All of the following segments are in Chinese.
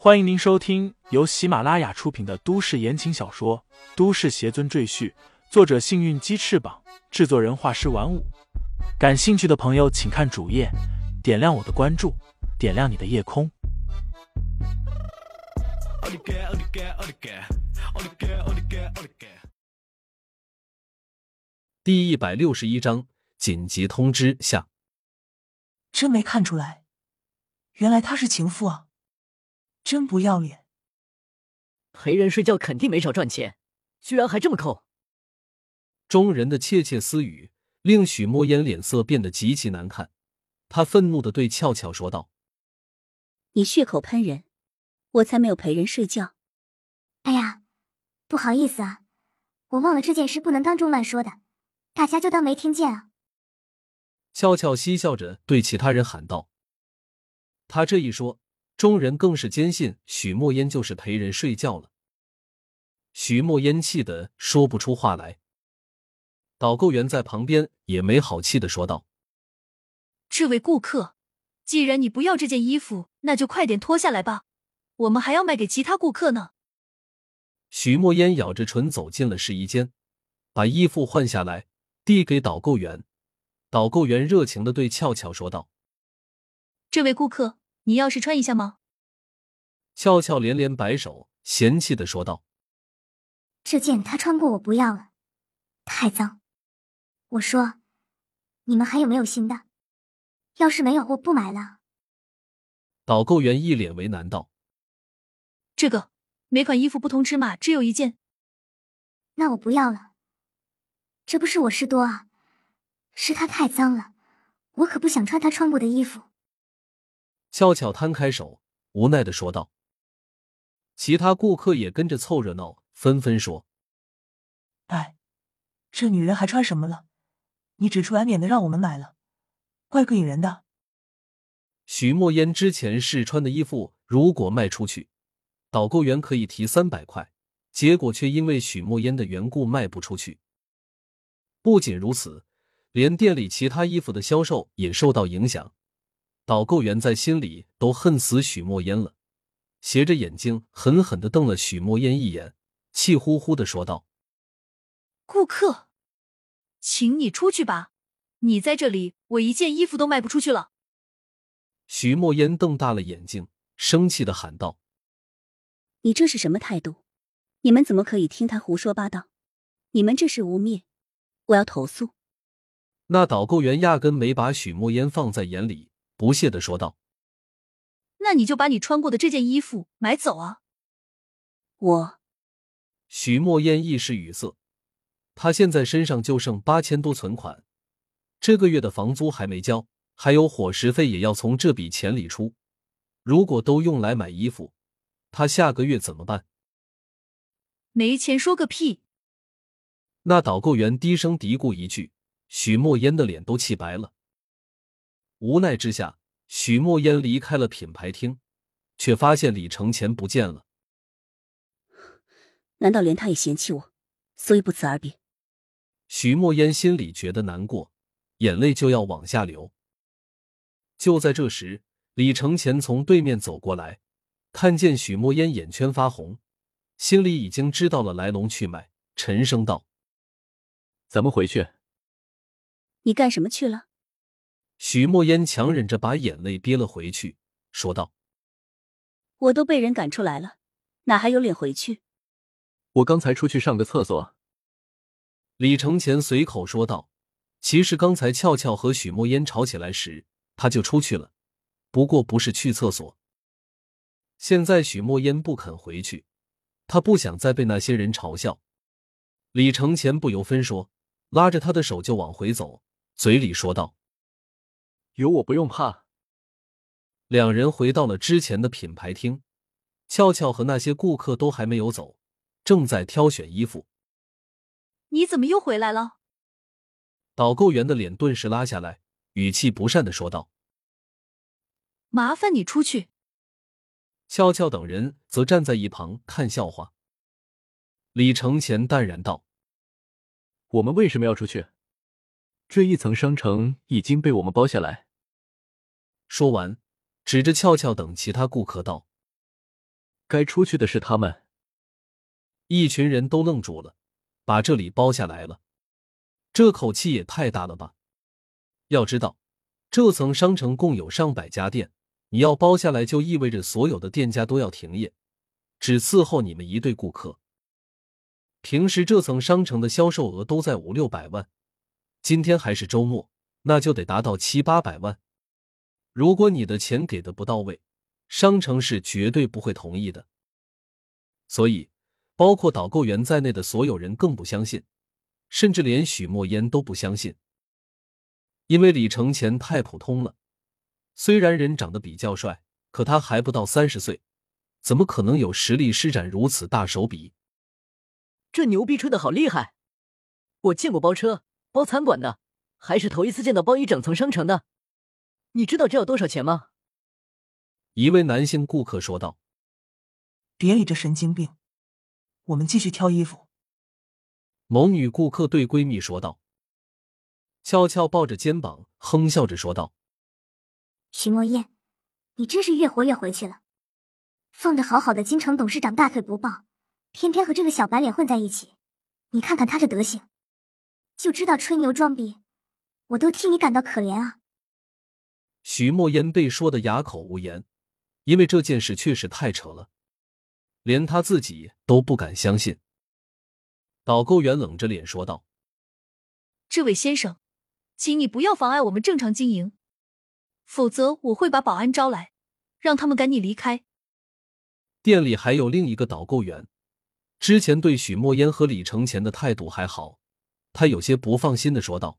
欢迎您收听由喜马拉雅出品的都市言情小说《都市邪尊赘婿》，作者：幸运鸡翅膀，制作人：画师玩五。感兴趣的朋友，请看主页，点亮我的关注，点亮你的夜空。第一百六十一章紧急通知下。真没看出来，原来他是情妇啊！真不要脸！陪人睡觉肯定没少赚钱，居然还这么抠！众人的窃窃私语令许墨烟脸色变得极其难看，他愤怒的对俏俏说道：“你血口喷人，我才没有陪人睡觉。”哎呀，不好意思啊，我忘了这件事不能当众乱说的，大家就当没听见啊。俏俏嬉笑着对其他人喊道：“他这一说。”众人更是坚信许墨烟就是陪人睡觉了。许墨烟气得说不出话来。导购员在旁边也没好气的说道：“这位顾客，既然你不要这件衣服，那就快点脱下来吧，我们还要卖给其他顾客呢。”许墨烟咬着唇走进了试衣间，把衣服换下来，递给导购员。导购员热情的对俏俏说道：“这位顾客。”你要是穿一下吗？俏俏连连摆手，嫌弃的说道：“这件他穿过，我不要了，太脏。我说，你们还有没有新的？要是没有，我不买了。”导购员一脸为难道：“这个每款衣服不同尺码，只有一件。那我不要了。这不是我事多啊，是他太脏了，我可不想穿他穿过的衣服。”俏俏摊开手，无奈的说道。其他顾客也跟着凑热闹，纷纷说：“哎，这女人还穿什么了？你指出来，免得让我们买了，怪膈应人的。”许墨烟之前试穿的衣服，如果卖出去，导购员可以提三百块，结果却因为许墨烟的缘故卖不出去。不仅如此，连店里其他衣服的销售也受到影响。导购员在心里都恨死许墨烟了，斜着眼睛狠狠的瞪了许墨烟一眼，气呼呼的说道：“顾客，请你出去吧，你在这里，我一件衣服都卖不出去了。”许墨烟瞪大了眼睛，生气的喊道：“你这是什么态度？你们怎么可以听他胡说八道？你们这是污蔑！我要投诉！”那导购员压根没把许墨烟放在眼里。不屑的说道：“那你就把你穿过的这件衣服买走啊！”我，许墨烟一时语塞。他现在身上就剩八千多存款，这个月的房租还没交，还有伙食费也要从这笔钱里出。如果都用来买衣服，他下个月怎么办？没钱说个屁！那导购员低声嘀咕一句，许墨烟的脸都气白了。无奈之下，许墨烟离开了品牌厅，却发现李承前不见了。难道连他也嫌弃我，所以不辞而别？许墨烟心里觉得难过，眼泪就要往下流。就在这时，李承前从对面走过来，看见许墨烟眼圈发红，心里已经知道了来龙去脉，沉声道：“咱们回去。”你干什么去了？许墨烟强忍着把眼泪憋了回去，说道：“我都被人赶出来了，哪还有脸回去？”我刚才出去上个厕所。李承前随口说道：“其实刚才俏俏和许墨烟吵起来时，他就出去了，不过不是去厕所。现在许墨烟不肯回去，他不想再被那些人嘲笑。”李承前不由分说，拉着他的手就往回走，嘴里说道。有我不用怕。两人回到了之前的品牌厅，俏俏和那些顾客都还没有走，正在挑选衣服。你怎么又回来了？导购员的脸顿时拉下来，语气不善的说道：“麻烦你出去。”俏俏等人则站在一旁看笑话。李承前淡然道：“我们为什么要出去？这一层商城已经被我们包下来。”说完，指着俏俏等其他顾客道：“该出去的是他们。一群人都愣住了，把这里包下来了，这口气也太大了吧！要知道，这层商城共有上百家店，你要包下来，就意味着所有的店家都要停业，只伺候你们一对顾客。平时这层商城的销售额都在五六百万，今天还是周末，那就得达到七八百万。如果你的钱给的不到位，商城是绝对不会同意的。所以，包括导购员在内的所有人更不相信，甚至连许墨烟都不相信，因为李承前太普通了。虽然人长得比较帅，可他还不到三十岁，怎么可能有实力施展如此大手笔？这牛逼吹的好厉害！我见过包车、包餐馆的，还是头一次见到包一整层商城的。你知道这要多少钱吗？一位男性顾客说道：“别理这神经病，我们继续挑衣服。”某女顾客对闺蜜说道。悄悄抱着肩膀，哼笑着说道：“徐墨烟，你真是越活越回去了。放着好好的京城董事长大腿不抱。”偏偏和这个小白脸混在一起，你看看他这德行，就知道吹牛装逼，我都替你感到可怜啊！徐墨烟被说的哑口无言，因为这件事确实太扯了，连他自己都不敢相信。导购员冷着脸说道：“这位先生，请你不要妨碍我们正常经营，否则我会把保安招来，让他们赶你离开。”店里还有另一个导购员。之前对许墨烟和李承前的态度还好，他有些不放心的说道：“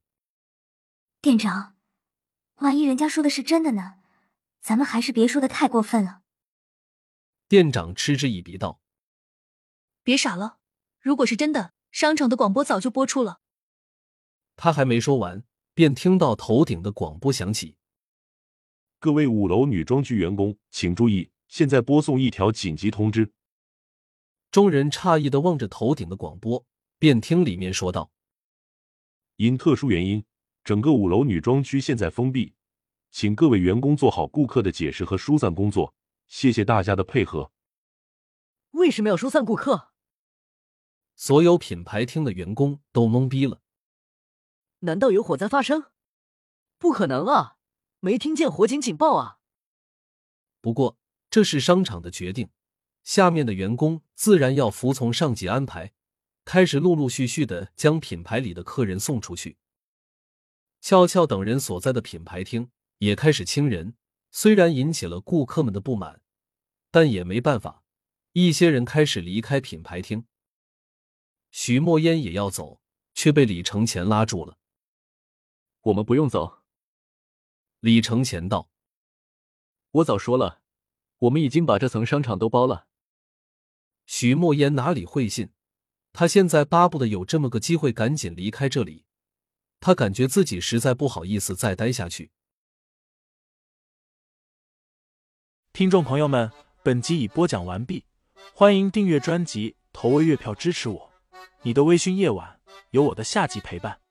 店长，万一人家说的是真的呢？咱们还是别说的太过分了。”店长嗤之以鼻道：“别傻了，如果是真的，商场的广播早就播出了。”他还没说完，便听到头顶的广播响起：“各位五楼女装区员工，请注意，现在播送一条紧急通知。”众人诧异的望着头顶的广播，便听里面说道：“因特殊原因，整个五楼女装区现在封闭，请各位员工做好顾客的解释和疏散工作，谢谢大家的配合。”为什么要疏散顾客？所有品牌厅的员工都懵逼了。难道有火灾发生？不可能啊，没听见火警警报啊！不过这是商场的决定。下面的员工自然要服从上级安排，开始陆陆续续的将品牌里的客人送出去。俏俏等人所在的品牌厅也开始清人，虽然引起了顾客们的不满，但也没办法，一些人开始离开品牌厅。许墨烟也要走，却被李承前拉住了。我们不用走。李承前道：“我早说了，我们已经把这层商场都包了。”许墨烟哪里会信？他现在巴不得有这么个机会赶紧离开这里。他感觉自己实在不好意思再待下去。听众朋友们，本集已播讲完毕，欢迎订阅专辑，投喂月票支持我。你的微醺夜晚，有我的下集陪伴。